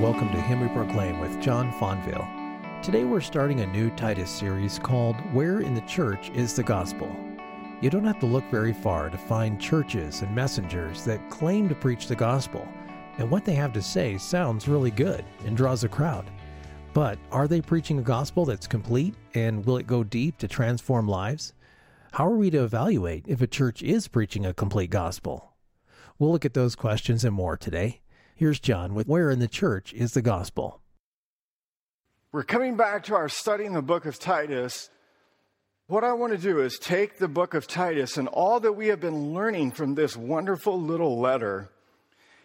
welcome to Him We Proclaim with John Fonville. Today we're starting a new Titus series called Where in the Church is the Gospel? You don't have to look very far to find churches and messengers that claim to preach the gospel, and what they have to say sounds really good and draws a crowd. But are they preaching a gospel that's complete, and will it go deep to transform lives? How are we to evaluate if a church is preaching a complete gospel? We'll look at those questions and more today. Here's John with Where in the Church is the Gospel. We're coming back to our study in the book of Titus. What I want to do is take the book of Titus and all that we have been learning from this wonderful little letter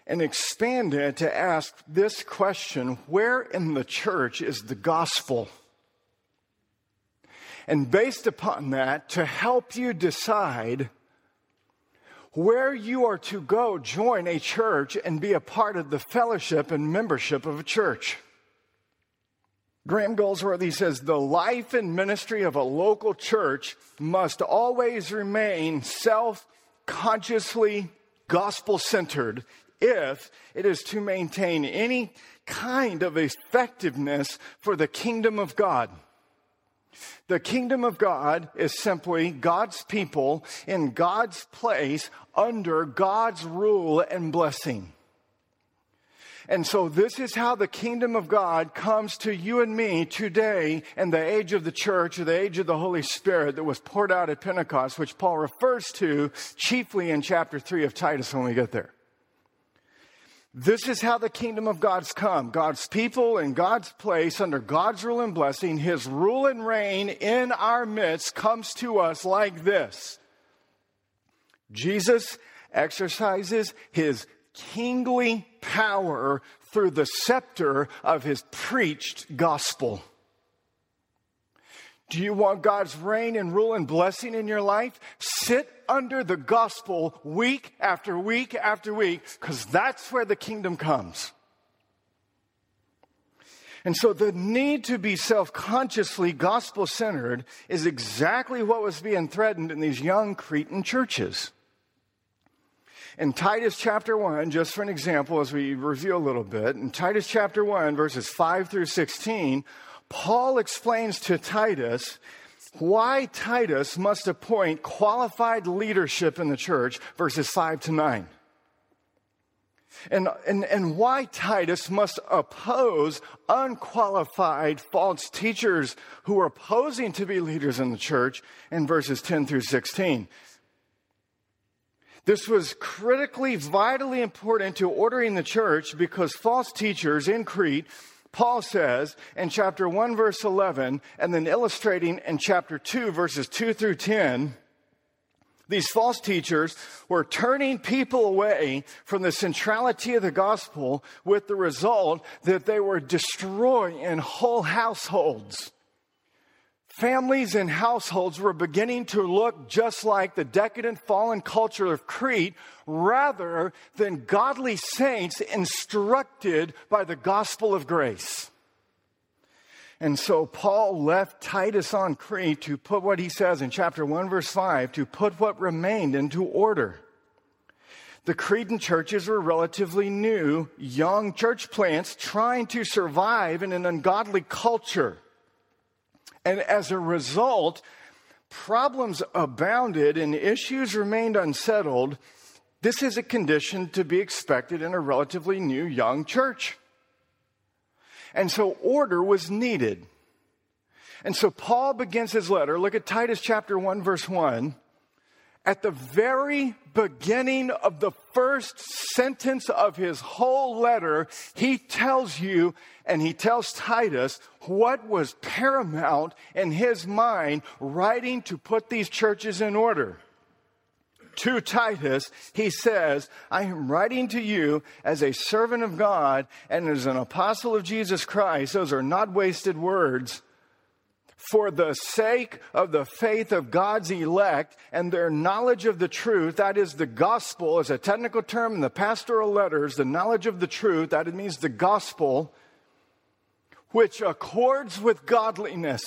and expand it to ask this question Where in the church is the gospel? And based upon that, to help you decide where you are to go join a church and be a part of the fellowship and membership of a church. Graham Goldsworthy says the life and ministry of a local church must always remain self consciously gospel centered if it is to maintain any kind of effectiveness for the kingdom of God. The kingdom of God is simply God's people in God's place under God's rule and blessing. And so, this is how the kingdom of God comes to you and me today in the age of the church, or the age of the Holy Spirit that was poured out at Pentecost, which Paul refers to chiefly in chapter 3 of Titus when we get there. This is how the kingdom of God's come. God's people in God's place under God's rule and blessing, his rule and reign in our midst comes to us like this. Jesus exercises his kingly power through the scepter of his preached gospel. Do you want God's reign and rule and blessing in your life? Sit under the gospel week after week after week, because that's where the kingdom comes. And so the need to be self consciously gospel centered is exactly what was being threatened in these young Cretan churches. In Titus chapter 1, just for an example, as we review a little bit, in Titus chapter 1, verses 5 through 16, Paul explains to Titus why Titus must appoint qualified leadership in the church, verses 5 to 9. And, and, and why Titus must oppose unqualified false teachers who are posing to be leaders in the church in verses 10 through 16. This was critically, vitally important to ordering the church because false teachers in Crete Paul says in chapter 1, verse 11, and then illustrating in chapter 2, verses 2 through 10, these false teachers were turning people away from the centrality of the gospel with the result that they were destroying whole households. Families and households were beginning to look just like the decadent fallen culture of Crete rather than godly saints instructed by the gospel of grace. And so Paul left Titus on Crete to put what he says in chapter 1, verse 5, to put what remained into order. The Cretan churches were relatively new, young church plants trying to survive in an ungodly culture. And as a result, problems abounded and issues remained unsettled. This is a condition to be expected in a relatively new young church. And so order was needed. And so Paul begins his letter. Look at Titus chapter 1, verse 1 at the very beginning of the first sentence of his whole letter, he tells you and he tells Titus what was paramount in his mind writing to put these churches in order. To Titus, he says, I am writing to you as a servant of God and as an apostle of Jesus Christ. Those are not wasted words for the sake of the faith of God's elect and their knowledge of the truth, that is the gospel, is a technical term in the pastoral letters, the knowledge of the truth, that it means the gospel, which accords with godliness.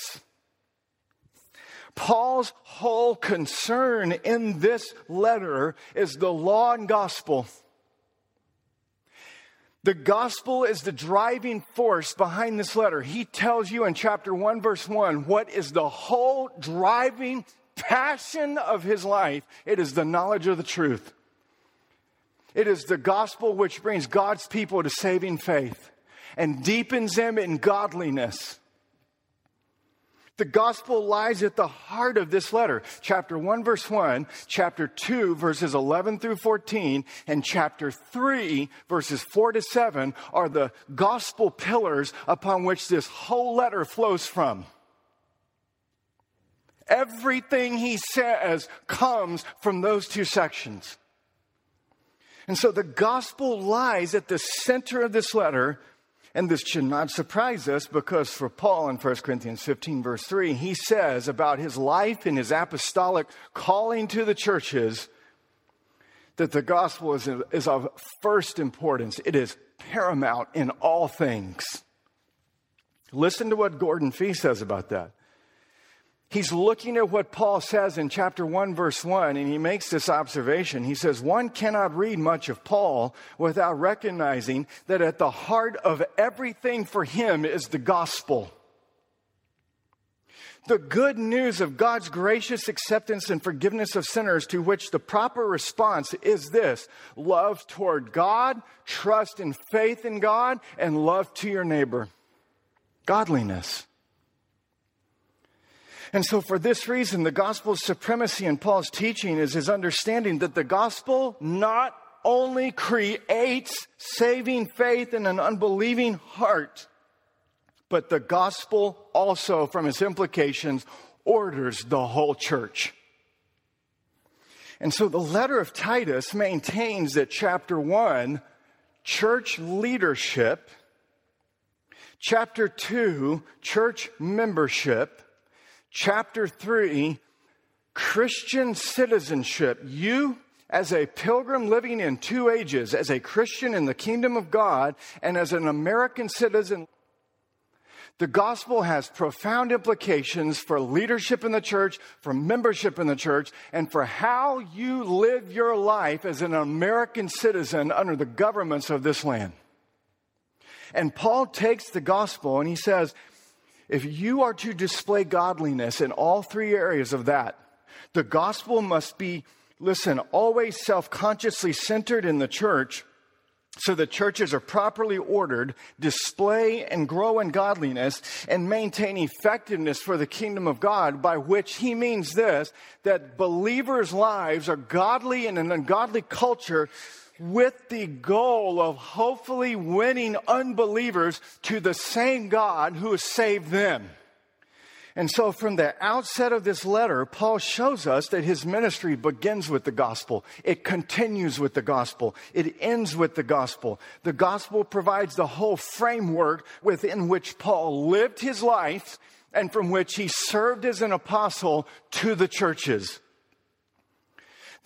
Paul's whole concern in this letter is the law and gospel. The gospel is the driving force behind this letter. He tells you in chapter 1, verse 1, what is the whole driving passion of his life. It is the knowledge of the truth. It is the gospel which brings God's people to saving faith and deepens them in godliness. The gospel lies at the heart of this letter. Chapter 1, verse 1, chapter 2, verses 11 through 14, and chapter 3, verses 4 to 7 are the gospel pillars upon which this whole letter flows from. Everything he says comes from those two sections. And so the gospel lies at the center of this letter and this should not surprise us because for Paul in 1 Corinthians 15, verse 3, he says about his life and his apostolic calling to the churches that the gospel is, is of first importance. It is paramount in all things. Listen to what Gordon Fee says about that. He's looking at what Paul says in chapter 1, verse 1, and he makes this observation. He says, One cannot read much of Paul without recognizing that at the heart of everything for him is the gospel. The good news of God's gracious acceptance and forgiveness of sinners, to which the proper response is this love toward God, trust and faith in God, and love to your neighbor. Godliness. And so, for this reason, the gospel's supremacy in Paul's teaching is his understanding that the gospel not only creates saving faith in an unbelieving heart, but the gospel also, from its implications, orders the whole church. And so the letter of Titus maintains that chapter one, church leadership, chapter two, church membership, chapter 3, Christian citizenship. You, as a pilgrim living in two ages, as a Christian in the kingdom of God, and as an American citizen, the gospel has profound implications for leadership in the church, for membership in the church, and for how you live your life as an American citizen under the governments of this land. And Paul takes the gospel and he says, if you are to display godliness in all three areas of that, the gospel must be, listen, always self consciously centered in the church so that churches are properly ordered, display and grow in godliness, and maintain effectiveness for the kingdom of God, by which he means this that believers' lives are godly in an ungodly culture with the goal of hopefully winning unbelievers to the same God who has saved them. And so, from the outset of this letter, Paul shows us that his ministry begins with the gospel. It continues with the gospel. It ends with the gospel. The gospel provides the whole framework within which Paul lived his life and from which he served as an apostle to the churches.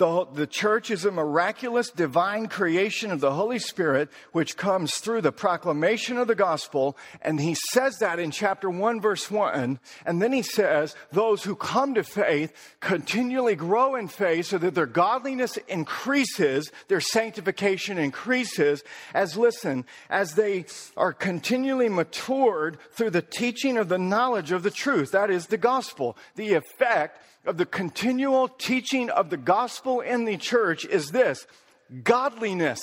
The, the church is a miraculous divine creation of the Holy Spirit, which comes through the proclamation of the gospel. And he says that in chapter 1, verse 1. And then he says, those who come to faith continually grow in faith so that their godliness increases, their sanctification increases, as listen, as they are continually matured through the teaching of the knowledge of the truth. That is the gospel. The effect of the continual teaching of the gospel in the church is this godliness.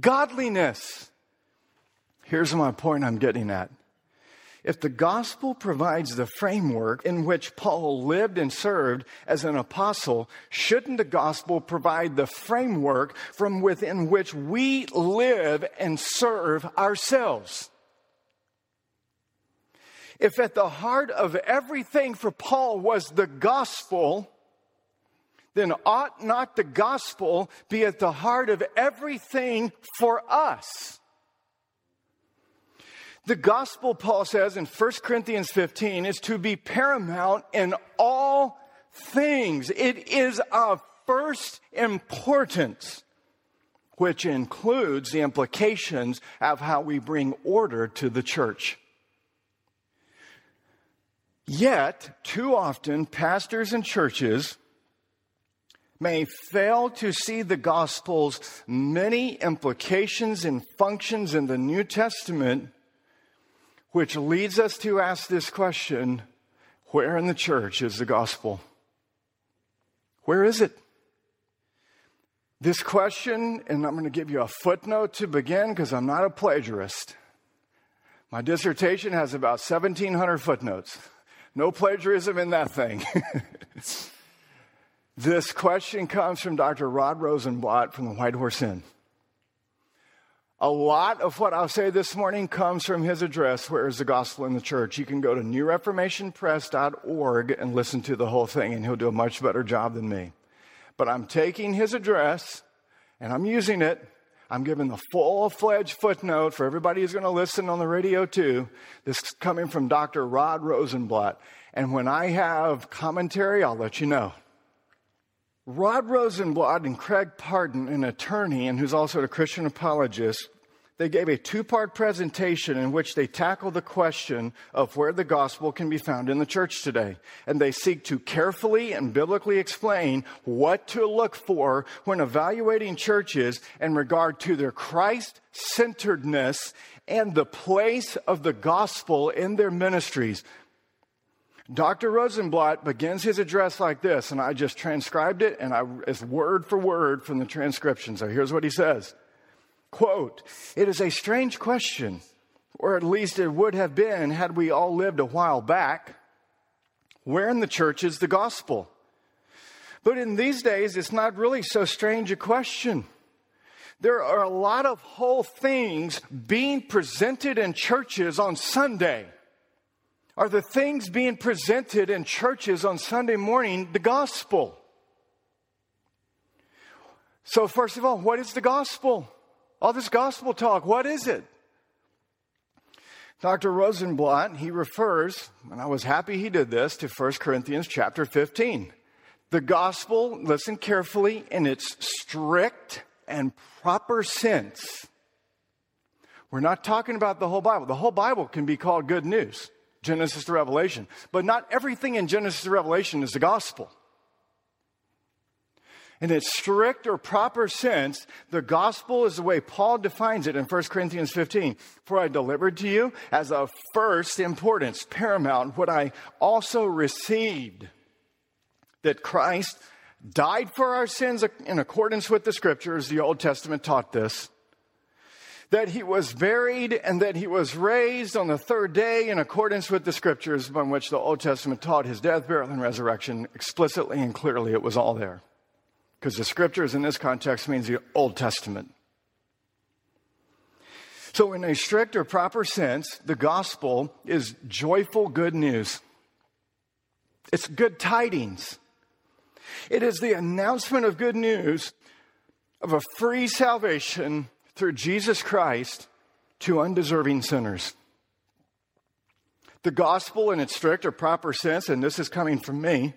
Godliness. Here's my point I'm getting at. If the gospel provides the framework in which Paul lived and served as an apostle, shouldn't the gospel provide the framework from within which we live and serve ourselves? If at the heart of everything for Paul was the gospel, then ought not the gospel be at the heart of everything for us? The gospel, Paul says in 1 Corinthians 15, is to be paramount in all things. It is of first importance, which includes the implications of how we bring order to the church. Yet, too often, pastors and churches may fail to see the gospel's many implications and functions in the New Testament, which leads us to ask this question where in the church is the gospel? Where is it? This question, and I'm going to give you a footnote to begin because I'm not a plagiarist. My dissertation has about 1,700 footnotes. No plagiarism in that thing. this question comes from Dr. Rod Rosenbladt from the White Horse Inn. A lot of what I'll say this morning comes from his address, Where is the Gospel in the Church? You can go to newreformationpress.org and listen to the whole thing, and he'll do a much better job than me. But I'm taking his address and I'm using it. I'm giving the full fledged footnote for everybody who's going to listen on the radio too. This is coming from Dr. Rod Rosenbladt. And when I have commentary, I'll let you know. Rod Rosenbladt and Craig Parton, an attorney and who's also a Christian apologist, they gave a two part presentation in which they tackle the question of where the gospel can be found in the church today. And they seek to carefully and biblically explain what to look for when evaluating churches in regard to their Christ centeredness and the place of the gospel in their ministries. Dr. Rosenbladt begins his address like this, and I just transcribed it, and I, it's word for word from the transcription. So here's what he says. Quote, it is a strange question, or at least it would have been had we all lived a while back. Where in the church is the gospel? But in these days, it's not really so strange a question. There are a lot of whole things being presented in churches on Sunday. Are the things being presented in churches on Sunday morning the gospel? So, first of all, what is the gospel? All this gospel talk, what is it? Dr. Rosenbladt, he refers, and I was happy he did this, to 1 Corinthians chapter 15. The gospel, listen carefully, in its strict and proper sense. We're not talking about the whole Bible. The whole Bible can be called good news, Genesis to Revelation. But not everything in Genesis to Revelation is the gospel. In its strict or proper sense, the gospel is the way Paul defines it in 1 Corinthians 15. For I delivered to you as of first importance, paramount, what I also received that Christ died for our sins in accordance with the scriptures. The Old Testament taught this. That he was buried and that he was raised on the third day in accordance with the scriptures by which the Old Testament taught his death, burial, and resurrection explicitly and clearly. It was all there because the scriptures in this context means the Old Testament. So, in a strict or proper sense, the gospel is joyful good news. It's good tidings. It is the announcement of good news of a free salvation through Jesus Christ to undeserving sinners. The gospel, in its strict or proper sense, and this is coming from me,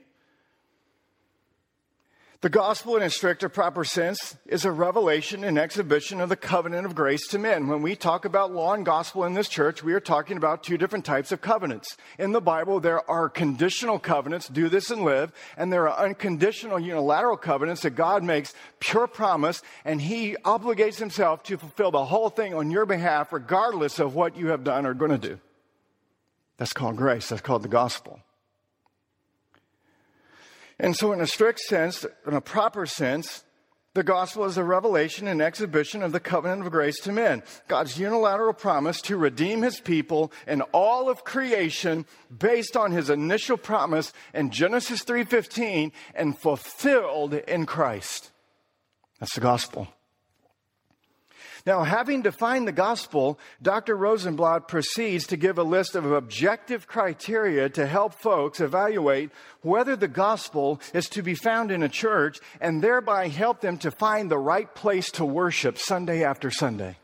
the gospel, in a strict or proper sense, is a revelation and exhibition of the covenant of grace to men. When we talk about law and gospel in this church, we are talking about two different types of covenants. In the Bible, there are conditional covenants, do this and live, and there are unconditional unilateral covenants that God makes pure promise, and He obligates Himself to fulfill the whole thing on your behalf, regardless of what you have done or going to do. That's called grace, that's called the gospel. And so, in a strict sense, in a proper sense, the gospel is a revelation and exhibition of the covenant of grace to men. God's unilateral promise to redeem his people and all of creation based on his initial promise in Genesis 3:15 and fulfilled in Christ. That's the gospel. Now, having defined the gospel, Dr. Rosenbladt proceeds to give a list of objective criteria to help folks evaluate whether the gospel is to be found in a church and thereby help them to find the right place to worship Sunday after Sunday.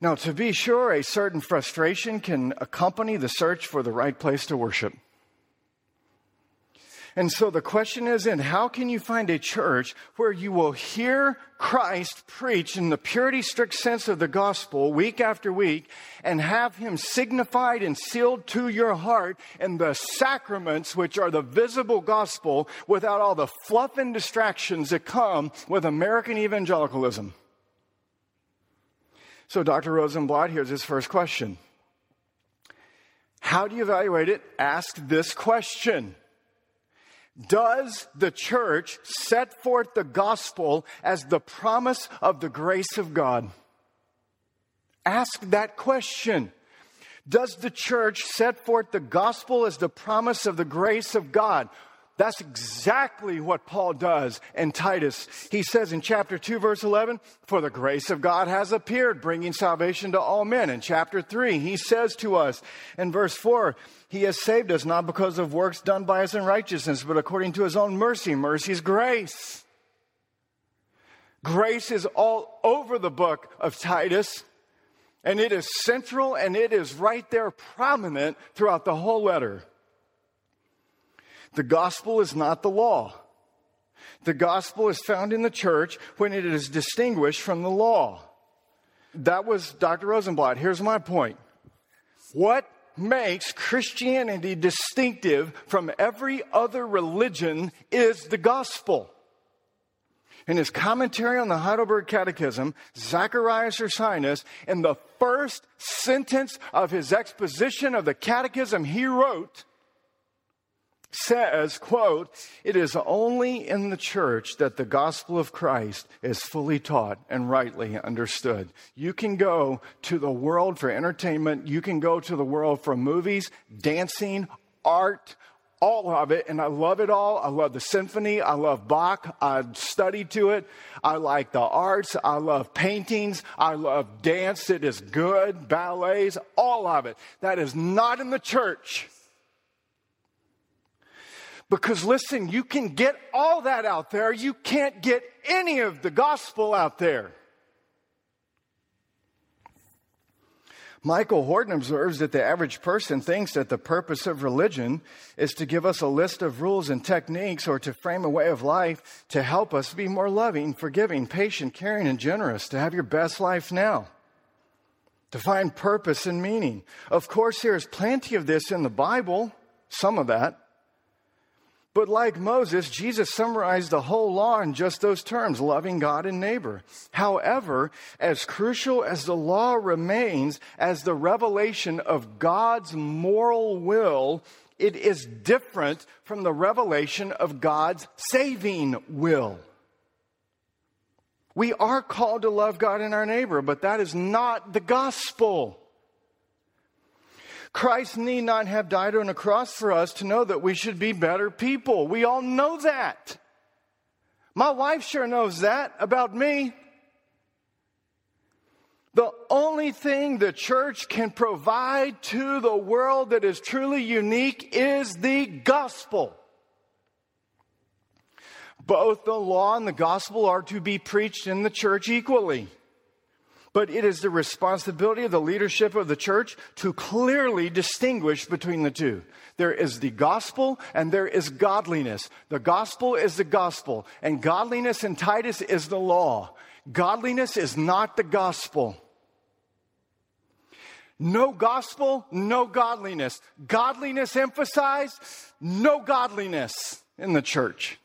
Now, to be sure, a certain frustration can accompany the search for the right place to worship. And so the question is in how can you find a church where you will hear Christ preach in the purity strict sense of the gospel week after week and have him signified and sealed to your heart in the sacraments which are the visible gospel without all the fluff and distractions that come with American evangelicalism? So Dr. Rosenbladt, here's his first question. How do you evaluate it? Ask this question. Does the church set forth the gospel as the promise of the grace of God? Ask that question. Does the church set forth the gospel as the promise of the grace of God? That's exactly what Paul does in Titus. He says in chapter 2, verse 11, For the grace of God has appeared, bringing salvation to all men. In chapter 3, he says to us in verse 4, He has saved us not because of works done by us in righteousness, but according to His own mercy. Mercy's grace. Grace is all over the book of Titus, and it is central and it is right there prominent throughout the whole letter. The gospel is not the law. The gospel is found in the church when it is distinguished from the law. That was Dr. Rosenbladt. Here's my point. What makes Christianity distinctive from every other religion is the gospel. In his commentary on the Heidelberg Catechism, Zacharias Ursinus, in the first sentence of his exposition of the Catechism, he wrote, says, quote, it is only in the church that the gospel of Christ is fully taught and rightly understood. You can go to the world for entertainment. You can go to the world for movies, dancing, art, all of it, and I love it all. I love the symphony. I love Bach. I studied to it. I like the arts. I love paintings. I love dance. It is good. Ballets, all of it. That is not in the church. Because listen, you can get all that out there. You can't get any of the gospel out there. Michael Horton observes that the average person thinks that the purpose of religion is to give us a list of rules and techniques or to frame a way of life to help us be more loving, forgiving, patient, caring, and generous, to have your best life now, to find purpose and meaning. Of course, there is plenty of this in the Bible, some of that. But like Moses, Jesus summarized the whole law in just those terms loving God and neighbor. However, as crucial as the law remains as the revelation of God's moral will, it is different from the revelation of God's saving will. We are called to love God and our neighbor, but that is not the gospel. Christ need not have died on a cross for us to know that we should be better people. We all know that. My wife sure knows that about me. The only thing the church can provide to the world that is truly unique is the gospel. Both the law and the gospel are to be preached in the church equally. But it is the responsibility of the leadership of the church to clearly distinguish between the two. There is the gospel and there is godliness. The gospel is the gospel, and godliness in Titus is the law. Godliness is not the gospel. No gospel, no godliness. Godliness emphasized, no godliness in the church.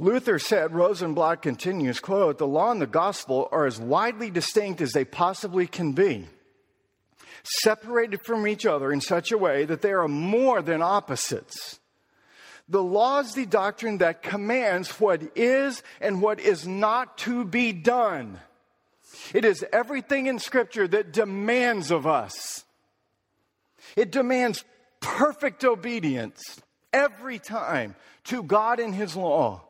Luther said, Rosenbladt continues, quote, the law and the gospel are as widely distinct as they possibly can be, separated from each other in such a way that they are more than opposites. The law is the doctrine that commands what is and what is not to be done. It is everything in Scripture that demands of us. It demands perfect obedience every time to God and His law.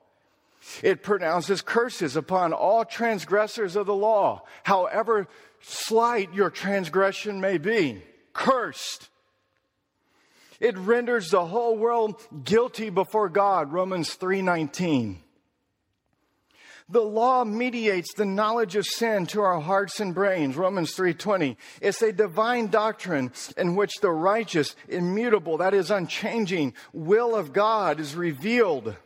It pronounces curses upon all transgressors of the law, however slight your transgression may be. Cursed. It renders the whole world guilty before God, Romans 3:19. The law mediates the knowledge of sin to our hearts and brains. Romans 3:20. It's a divine doctrine in which the righteous, immutable, that is unchanging will of God is revealed.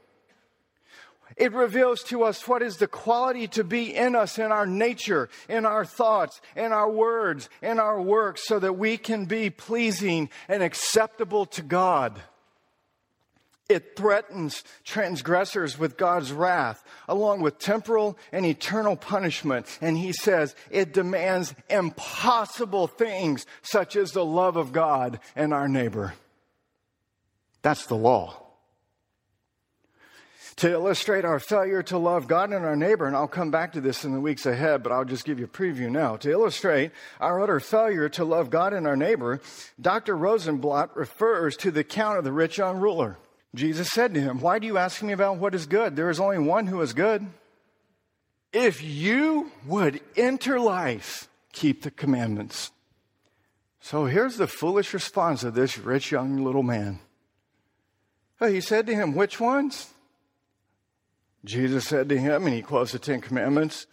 It reveals to us what is the quality to be in us, in our nature, in our thoughts, in our words, in our works, so that we can be pleasing and acceptable to God. It threatens transgressors with God's wrath, along with temporal and eternal punishment. And he says it demands impossible things, such as the love of God and our neighbor. That's the law. To illustrate our failure to love God and our neighbor, and I'll come back to this in the weeks ahead, but I'll just give you a preview now. To illustrate our utter failure to love God and our neighbor, Dr. Rosenbladt refers to the account of the rich young ruler. Jesus said to him, Why do you ask me about what is good? There is only one who is good. If you would enter life, keep the commandments. So here's the foolish response of this rich young little man. He said to him, Which ones? Jesus said to him, and he quotes the Ten Commandments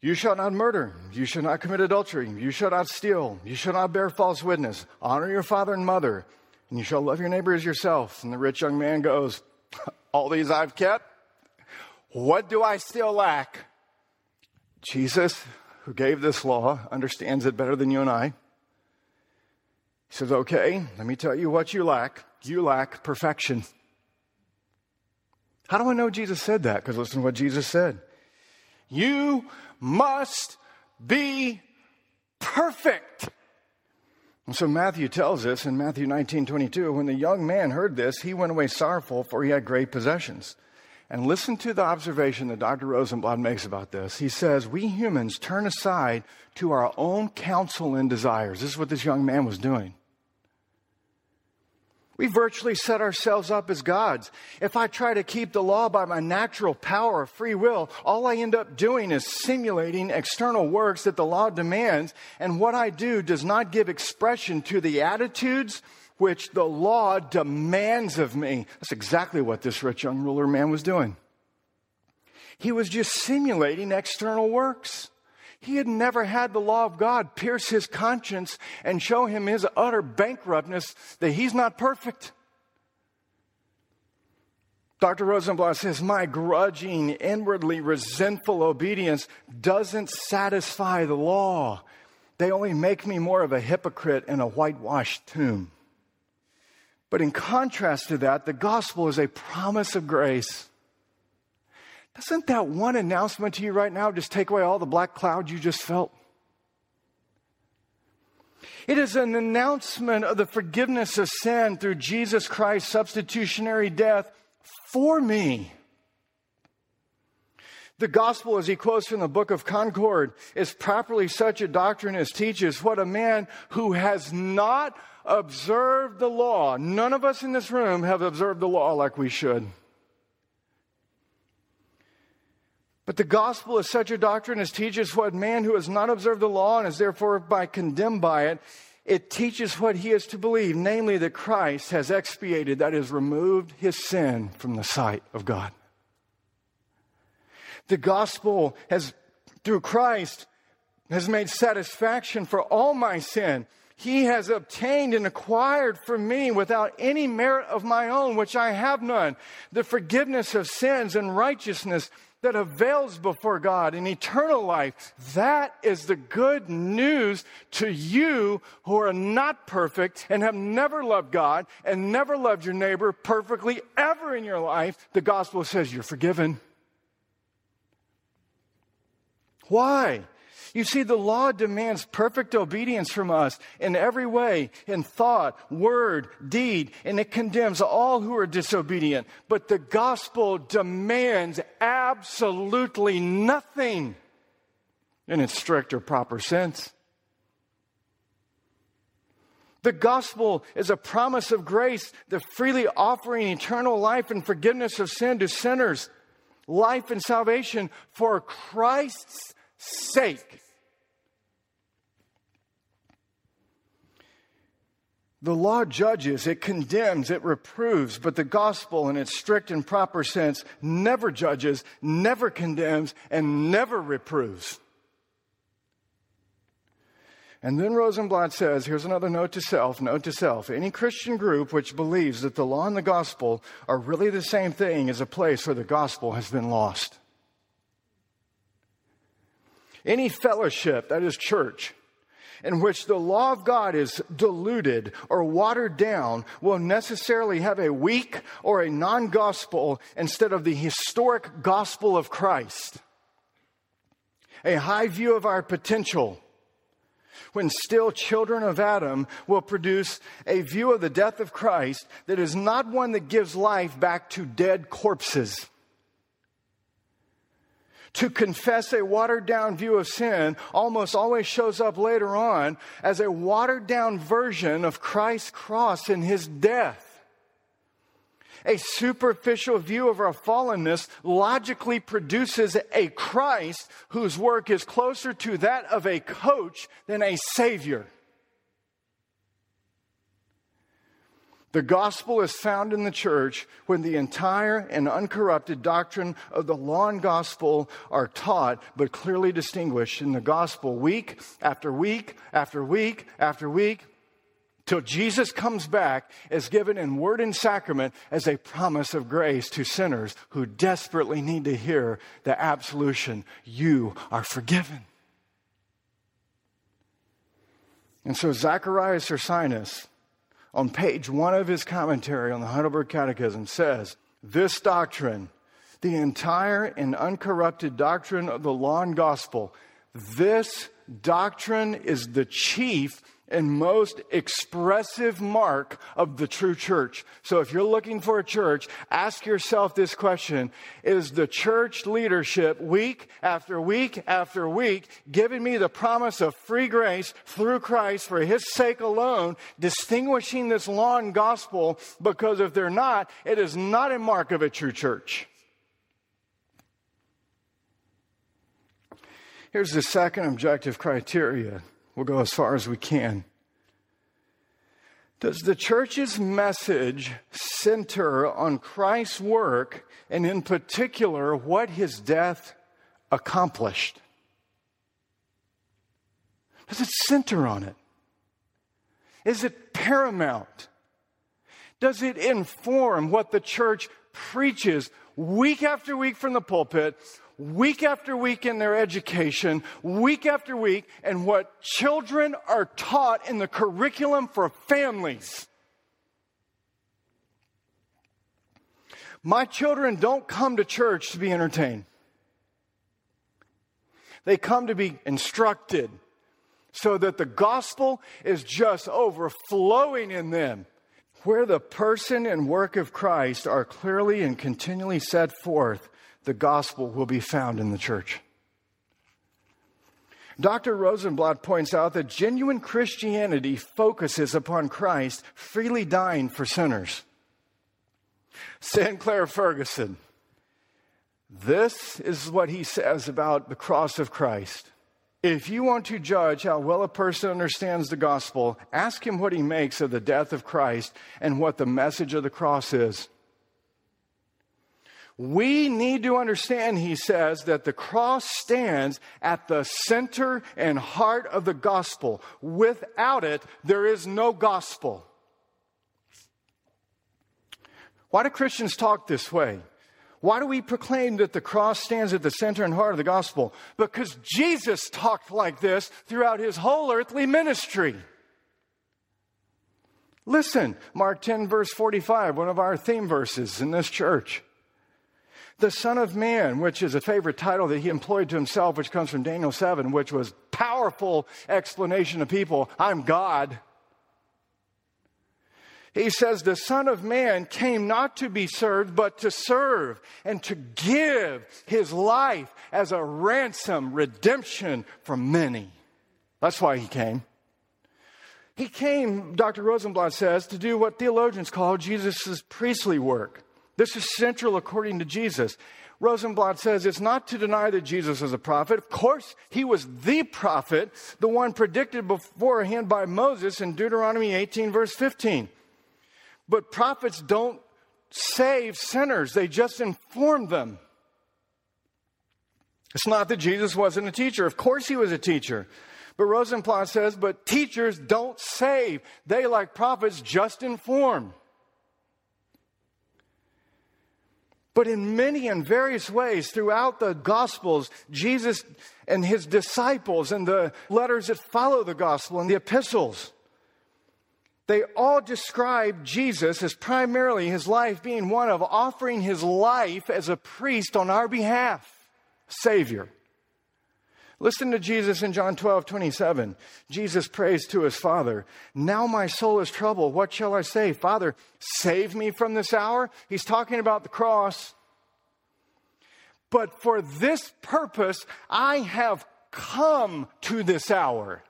You shall not murder. You shall not commit adultery. You shall not steal. You shall not bear false witness. Honor your father and mother and you shall love your neighbor as yourself. And the rich young man goes, All these I've kept. What do I still lack? Jesus, who gave this law, understands it better than you and I. He says, Okay, let me tell you what you lack. You lack perfection. How do I know Jesus said that? Because listen to what Jesus said. You must be perfect. And so Matthew tells us in Matthew 19 22, when the young man heard this, he went away sorrowful, for he had great possessions. And listen to the observation that Dr. Rosenbladt makes about this. He says, We humans turn aside to our own counsel and desires. This is what this young man was doing. We virtually set ourselves up as gods. If I try to keep the law by my natural power of free will, all I end up doing is simulating external works that the law demands, and what I do does not give expression to the attitudes which the law demands of me. That's exactly what this rich young ruler man was doing. He was just simulating external works. He had never had the law of God pierce his conscience and show him his utter bankruptness that he's not perfect. Dr. Rosenbladt says, My grudging, inwardly resentful obedience doesn't satisfy the law. They only make me more of a hypocrite in a whitewashed tomb. But in contrast to that, the gospel is a promise of grace. Doesn't that one announcement to you right now just take away all the black cloud you just felt? It is an announcement of the forgiveness of sin through Jesus Christ's substitutionary death for me. The gospel, as he quotes from the book of Concord, is properly such a doctrine as teaches what a man who has not observed the law, none of us in this room have observed the law like we should. But the gospel is such a doctrine as teaches what man who has not observed the law and is therefore by condemned by it, it teaches what he is to believe, namely that Christ has expiated, that is, removed his sin from the sight of God. The gospel has, through Christ, has made satisfaction for all my sin. He has obtained and acquired for me without any merit of my own, which I have none, the forgiveness of sins and righteousness that avails before God in eternal life. That is the good news to you who are not perfect and have never loved God and never loved your neighbor perfectly ever in your life. The gospel says you're forgiven. Why? You see, the law demands perfect obedience from us in every way, in thought, word, deed, and it condemns all who are disobedient. But the gospel demands absolutely nothing in its strict or proper sense. The gospel is a promise of grace, the freely offering eternal life and forgiveness of sin to sinners, life and salvation for Christ's sake. The law judges, it condemns, it reproves, but the gospel, in its strict and proper sense, never judges, never condemns, and never reproves. And then Rosenbladt says here's another note to self note to self. Any Christian group which believes that the law and the gospel are really the same thing is a place where the gospel has been lost. Any fellowship, that is church, in which the law of God is diluted or watered down will necessarily have a weak or a non gospel instead of the historic gospel of Christ. A high view of our potential when still children of Adam will produce a view of the death of Christ that is not one that gives life back to dead corpses to confess a watered down view of sin almost always shows up later on as a watered down version of Christ's cross and his death. A superficial view of our fallenness logically produces a Christ whose work is closer to that of a coach than a savior. The gospel is found in the church when the entire and uncorrupted doctrine of the law and gospel are taught but clearly distinguished in the gospel week after week after week after week till Jesus comes back as given in word and sacrament as a promise of grace to sinners who desperately need to hear the absolution you are forgiven. And so Zacharias or Ursinus on page one of his commentary on the Heidelberg Catechism says, This doctrine, the entire and uncorrupted doctrine of the law and gospel, this doctrine is the chief and most expressive mark of the true church. So if you're looking for a church, ask yourself this question Is the church leadership week after week after week giving me the promise of free grace through Christ for his sake alone, distinguishing this law and gospel? Because if they're not, it is not a mark of a true church. Here's the second objective criteria We'll go as far as we can. Does the church's message center on Christ's work and, in particular, what his death accomplished? Does it center on it? Is it paramount? Does it inform what the church preaches week after week from the pulpit, week after week in their education, week after week, and what children are taught in the curriculum for families. My children don't come to church to be entertained. They come to be instructed so that the gospel is just overflowing in them. Where the person and work of Christ are clearly and continually set forth, the gospel will be found in the church. Dr. Rosenbladt points out that genuine Christianity focuses upon Christ freely dying for sinners. Sinclair Ferguson, this is what he says about the cross of Christ. If you want to judge how well a person understands the gospel, ask him what he makes of the death of Christ and what the message of the cross is. We need to understand, he says, that the cross stands at the center and heart of the gospel. Without it, there is no gospel. Why do Christians talk this way? Why do we proclaim that the cross stands at the center and heart of the gospel? Because Jesus talked like this throughout his whole earthly ministry. Listen, Mark 10, verse 45, one of our theme verses in this church the Son of Man, which is a favorite title that he employed to himself, which comes from Daniel 7, which was powerful explanation to people. I'm God. He says, The Son of Man came not to be served, but to serve and to give his life as a ransom, redemption for many. That's why he came. He came, Dr. Rosenbladt says, to do what theologians call Jesus' priestly work This is central according to Jesus. Rosenbladt says it's not to deny that Jesus is a prophet. Of course, he was the prophet, the one predicted beforehand by Moses in Deuteronomy 18, verse 15. But prophets don't save sinners, they just inform them. It's not that Jesus wasn't a teacher. Of course, he was a teacher. But Rosenbladt says, but teachers don't save. They, like prophets, just inform. But in many and various ways throughout the Gospels, Jesus and his disciples and the letters that follow the Gospel and the epistles, they all describe Jesus as primarily his life being one of offering his life as a priest on our behalf, Savior. Listen to Jesus in John 12, 27. Jesus prays to his Father, Now my soul is troubled. What shall I say? Father, save me from this hour. He's talking about the cross. But for this purpose, I have come to this hour.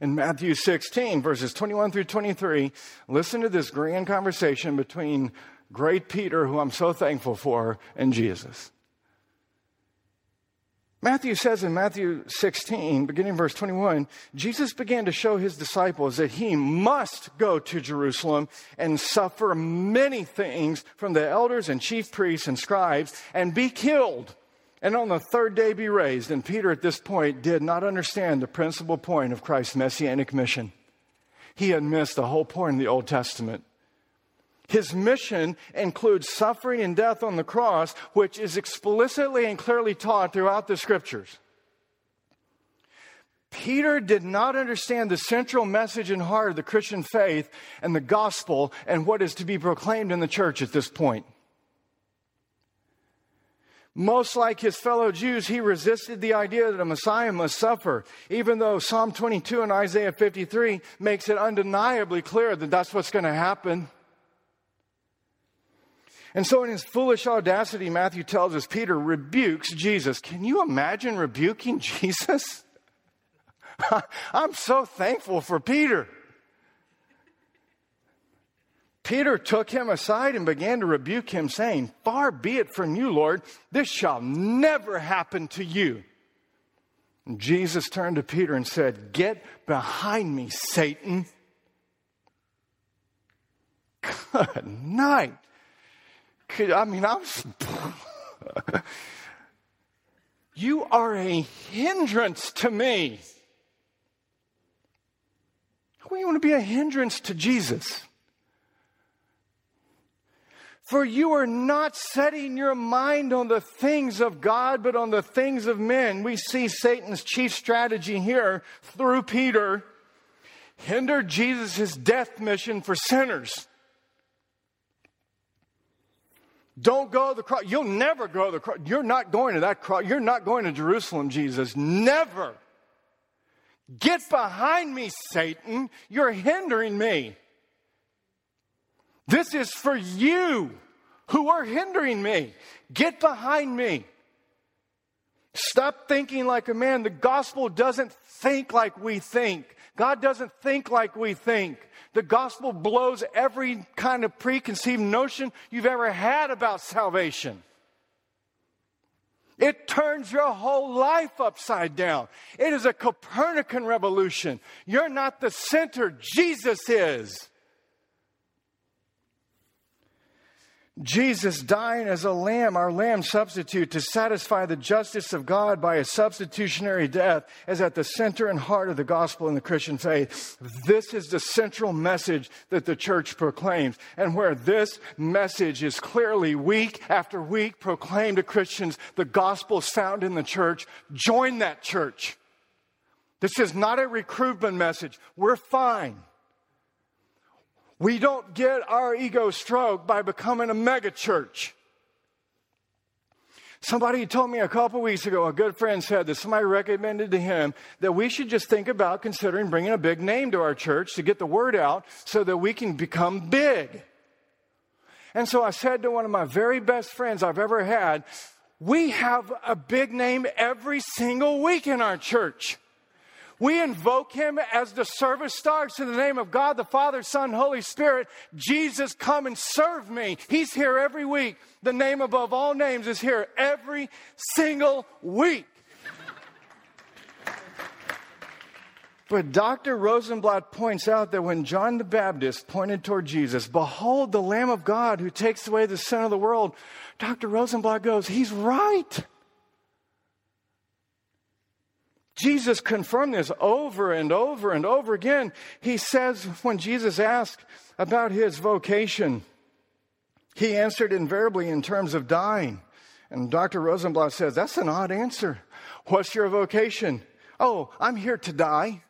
In Matthew 16, verses 21 through 23, listen to this grand conversation between great Peter, who I'm so thankful for, and Jesus. Matthew says in Matthew 16, beginning verse 21, Jesus began to show his disciples that he must go to Jerusalem and suffer many things from the elders and chief priests and scribes and be killed and on the third day be raised. And Peter at this point did not understand the principal point of Christ's messianic mission. He had missed the whole point in the Old Testament. His mission includes suffering and death on the cross, which is explicitly and clearly taught throughout the scriptures. Peter did not understand the central message and heart of the Christian faith and the gospel and what is to be proclaimed in the church at this point. Most like his fellow Jews, he resisted the idea that a Messiah must suffer, even though Psalm 22 and Isaiah 53 makes it undeniably clear that that's what's going to happen. And so, in his foolish audacity, Matthew tells us Peter rebukes Jesus. Can you imagine rebuking Jesus? I'm so thankful for Peter. Peter took him aside and began to rebuke him, saying, Far be it from you, Lord, this shall never happen to you. And Jesus turned to Peter and said, Get behind me, Satan. Good night. I mean, I was. you are a hindrance to me. you want to be a hindrance to Jesus. For you are not setting your mind on the things of God, but on the things of men. We see Satan's chief strategy here through Peter hinder Jesus' death mission for sinners. Don't go to the cross. You'll never go to the cross. You're not going to that cross. You're not going to Jerusalem, Jesus. Never. Get behind me, Satan. You're hindering me. This is for you who are hindering me. Get behind me. Stop thinking like a man. The gospel doesn't think like we think. God doesn't think like we think. The gospel blows every kind of preconceived notion you've ever had about salvation. It turns your whole life upside down. It is a Copernican revolution. You're not the center, Jesus is. Jesus dying as a lamb, our lamb substitute, to satisfy the justice of God by a substitutionary death, is at the center and heart of the gospel in the Christian faith. This is the central message that the church proclaims. And where this message is clearly week after week proclaimed to Christians, the gospel is found in the church. Join that church. This is not a recruitment message. We're fine. We don't get our ego stroked by becoming a megachurch. Somebody told me a couple weeks ago, a good friend said that somebody recommended to him that we should just think about considering bringing a big name to our church to get the word out so that we can become big. And so I said to one of my very best friends I've ever had, we have a big name every single week in our church. We invoke him as the service starts in the name of God, the Father, Son, Holy Spirit. Jesus, come and serve me. He's here every week. The name above all names is here every single week. But Dr. Rosenbladt points out that when John the Baptist pointed toward Jesus, behold the Lamb of God who takes away the sin of the world, Dr. Rosenbladt goes, he's right. Jesus confirmed this over and over and over again. He says, when Jesus asked about his vocation, he answered invariably in terms of dying. And Dr. Rosenbladt says, That's an odd answer. What's your vocation? Oh, I'm here to die.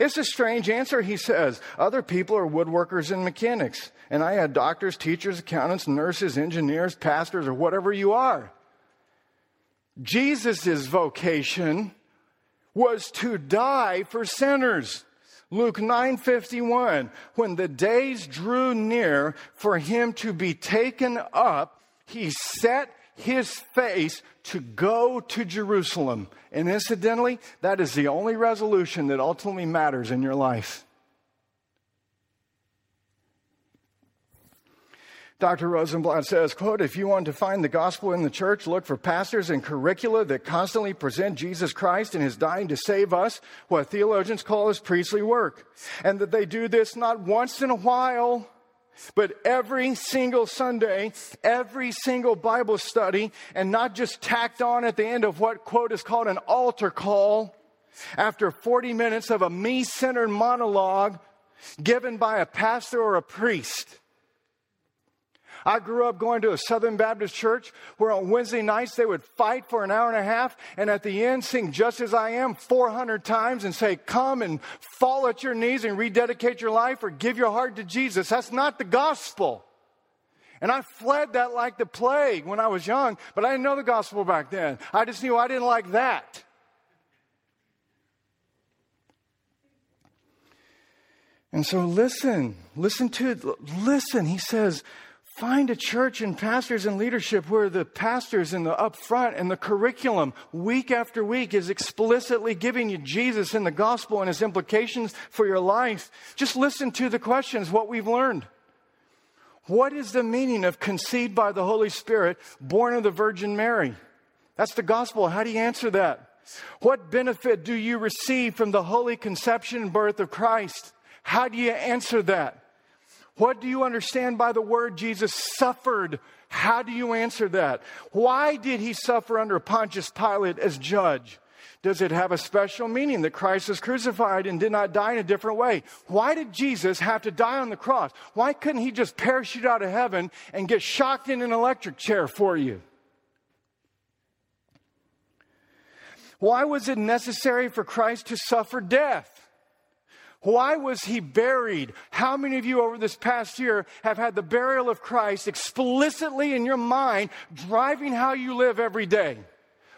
It's a strange answer, he says. Other people are woodworkers and mechanics, and I had doctors, teachers, accountants, nurses, engineers, pastors, or whatever you are. Jesus' vocation was to die for sinners. Luke 9:51 When the days drew near for him to be taken up he set his face to go to Jerusalem. And incidentally, that is the only resolution that ultimately matters in your life. Dr. Rosenbladt says, quote, if you want to find the gospel in the church, look for pastors and curricula that constantly present Jesus Christ and his dying to save us, what theologians call his priestly work. And that they do this not once in a while, but every single Sunday, every single Bible study, and not just tacked on at the end of what, quote, is called an altar call after 40 minutes of a me centered monologue given by a pastor or a priest. I grew up going to a Southern Baptist church where on Wednesday nights they would fight for an hour and a half and at the end sing Just As I Am 400 times and say, Come and fall at your knees and rededicate your life or give your heart to Jesus. That's not the gospel. And I fled that like the plague when I was young, but I didn't know the gospel back then. I just knew I didn't like that. And so listen, listen to it. Listen, he says, Find a church and pastors and leadership where the pastors in the up front and the curriculum week after week is explicitly giving you Jesus and the gospel and his implications for your life. Just listen to the questions, what we've learned. What is the meaning of conceived by the Holy Spirit, born of the Virgin Mary? That's the gospel. How do you answer that? What benefit do you receive from the holy conception and birth of Christ? How do you answer that? What do you understand by the word Jesus suffered? How do you answer that? Why did he suffer under Pontius Pilate as judge? Does it have a special meaning that Christ was crucified and did not die in a different way? Why did Jesus have to die on the cross? Why couldn't he just parachute out of heaven and get shocked in an electric chair for you? Why was it necessary for Christ to suffer death? Why was he buried? How many of you over this past year have had the burial of Christ explicitly in your mind, driving how you live every day?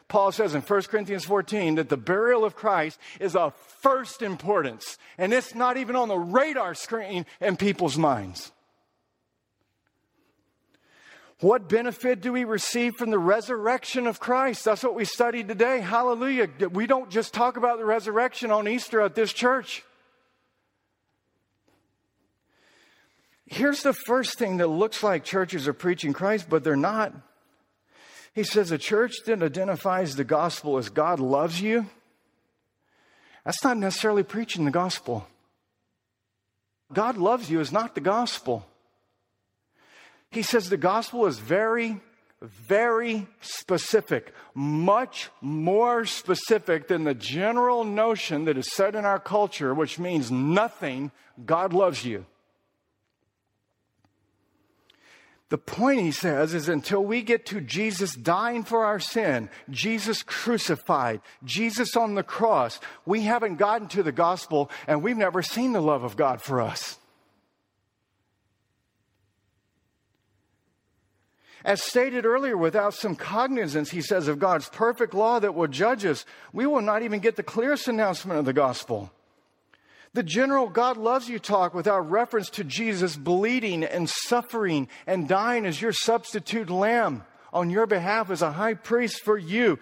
Paul says in 1 Corinthians 14 that the burial of Christ is of first importance, and it's not even on the radar screen in people's minds. What benefit do we receive from the resurrection of Christ? That's what we studied today. Hallelujah. We don't just talk about the resurrection on Easter at this church. Here's the first thing that looks like churches are preaching Christ, but they're not. He says a church that identifies the gospel as God loves you, that's not necessarily preaching the gospel. God loves you is not the gospel. He says the gospel is very, very specific, much more specific than the general notion that is said in our culture, which means nothing. God loves you. The point, he says, is until we get to Jesus dying for our sin, Jesus crucified, Jesus on the cross, we haven't gotten to the gospel and we've never seen the love of God for us. As stated earlier, without some cognizance, he says, of God's perfect law that will judge us, we will not even get the clearest announcement of the gospel. The general God loves you talk without reference to Jesus bleeding and suffering and dying as your substitute lamb on your behalf as a high priest for you.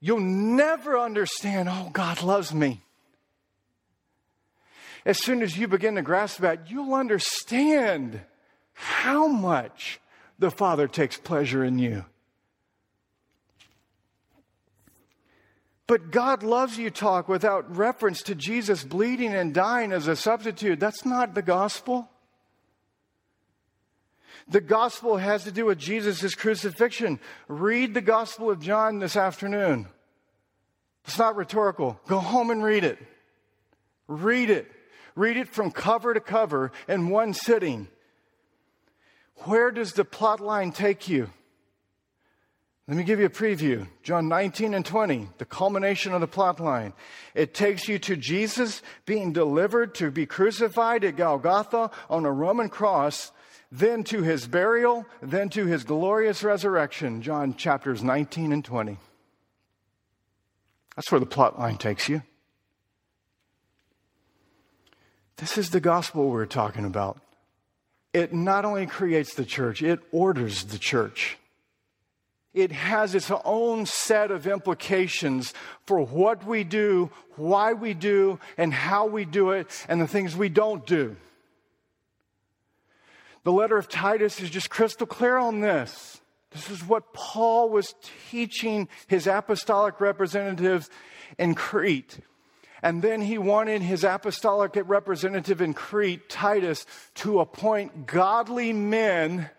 You'll never understand, oh, God loves me. As soon as you begin to grasp that, you'll understand how much the Father takes pleasure in you. But God loves you talk without reference to Jesus bleeding and dying as a substitute. That's not the gospel. The gospel has to do with Jesus' crucifixion. Read the gospel of John this afternoon. It's not rhetorical. Go home and read it. Read it. Read it from cover to cover in one sitting. Where does the plot line take you? Let me give you a preview. John 19 and 20, the culmination of the plot line. It takes you to Jesus being delivered to be crucified at Golgotha on a Roman cross, then to his burial, then to his glorious resurrection. John chapters 19 and 20. That's where the plot line takes you. This is the gospel we're talking about. It not only creates the church, it orders the church it has its own set of implications for what we do, why we do, and how we do it, and the things we don't do. The letter of Titus is just crystal clear on this. This is what Paul was teaching his apostolic representatives in Crete. And then he wanted his apostolic representative in Crete, Titus, to appoint godly men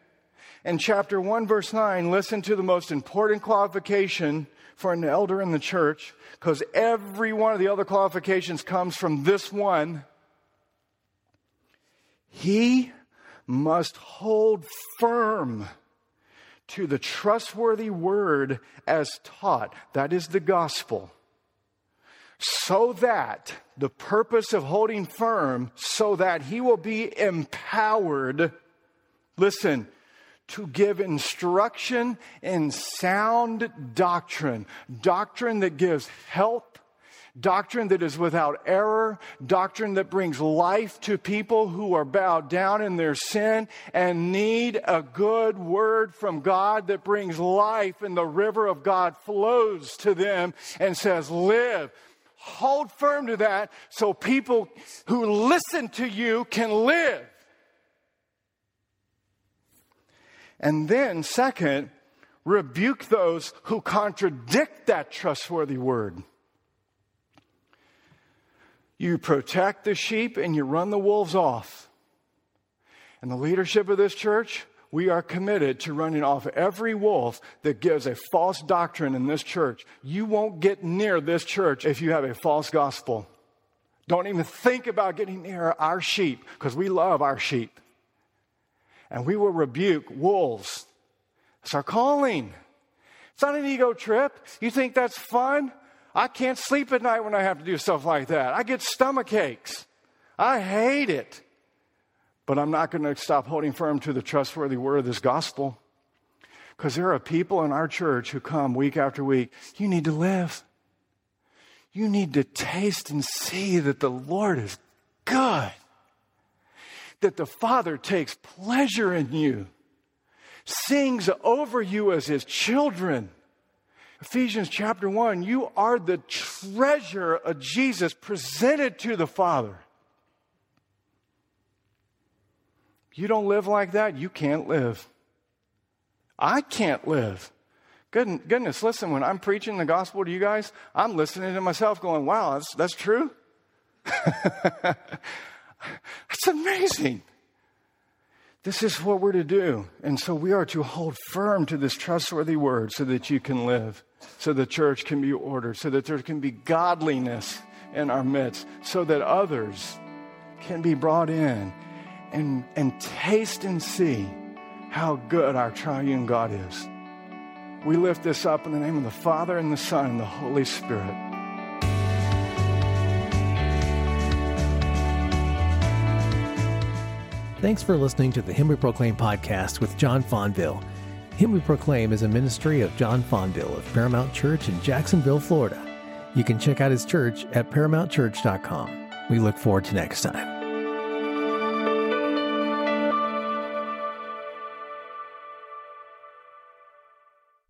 in chapter 1, verse 9, listen to the most important qualification for an elder in the church, because every one of the other qualifications comes from this one. He must hold firm to the trustworthy word as taught. That is the gospel. So that the purpose of holding firm, so that he will be empowered. Listen, to give instruction in sound doctrine, doctrine that gives help, doctrine that is without error, doctrine that brings life to people who are bowed down in their sin and need a good word from God that brings life, and the river of God flows to them and says, Live. Hold firm to that so people who listen to you can live. And then, second, rebuke those who contradict that trustworthy word. You protect the sheep and you run the wolves off. And the leadership of this church, we are committed to running off every wolf that gives a false doctrine in this church. You won't get near this church if you have a false gospel. Don't even think about getting near our sheep because we love our sheep and we will rebuke wolves. It's our calling. It's not an ego trip. You think that's fun? I can't sleep at night when I have to do stuff like that. I get stomach aches. I hate it. But I'm not going to stop holding firm to the trustworthy word of this gospel. Because there are people in our church who come week after week. You need to live. You need to taste and see that the Lord is good that the Father takes pleasure in you, sings over you as his children. Ephesians chapter 1, you are the treasure of Jesus presented to the Father. You don't live like that, you can't live. I can't live. Goodness, listen, when I'm preaching the gospel to you guys, I'm listening to myself going, wow, that's, that's true. That's amazing. This is what we're to do. And so we are to hold firm to this trustworthy word so that you can live, so the church can be ordered, so that there can be godliness in our midst, so that others can be brought in and, and taste and see how good our triune God is. We lift this up in the name of the Father and the Son and the Holy Spirit. Thanks for listening to the Him We Proclaim podcast with John Fonville. Him We Proclaim is a ministry of John Fonville of Paramount Church in Jacksonville, Florida. You can check out his church at paramountchurch.com. We look forward to next time.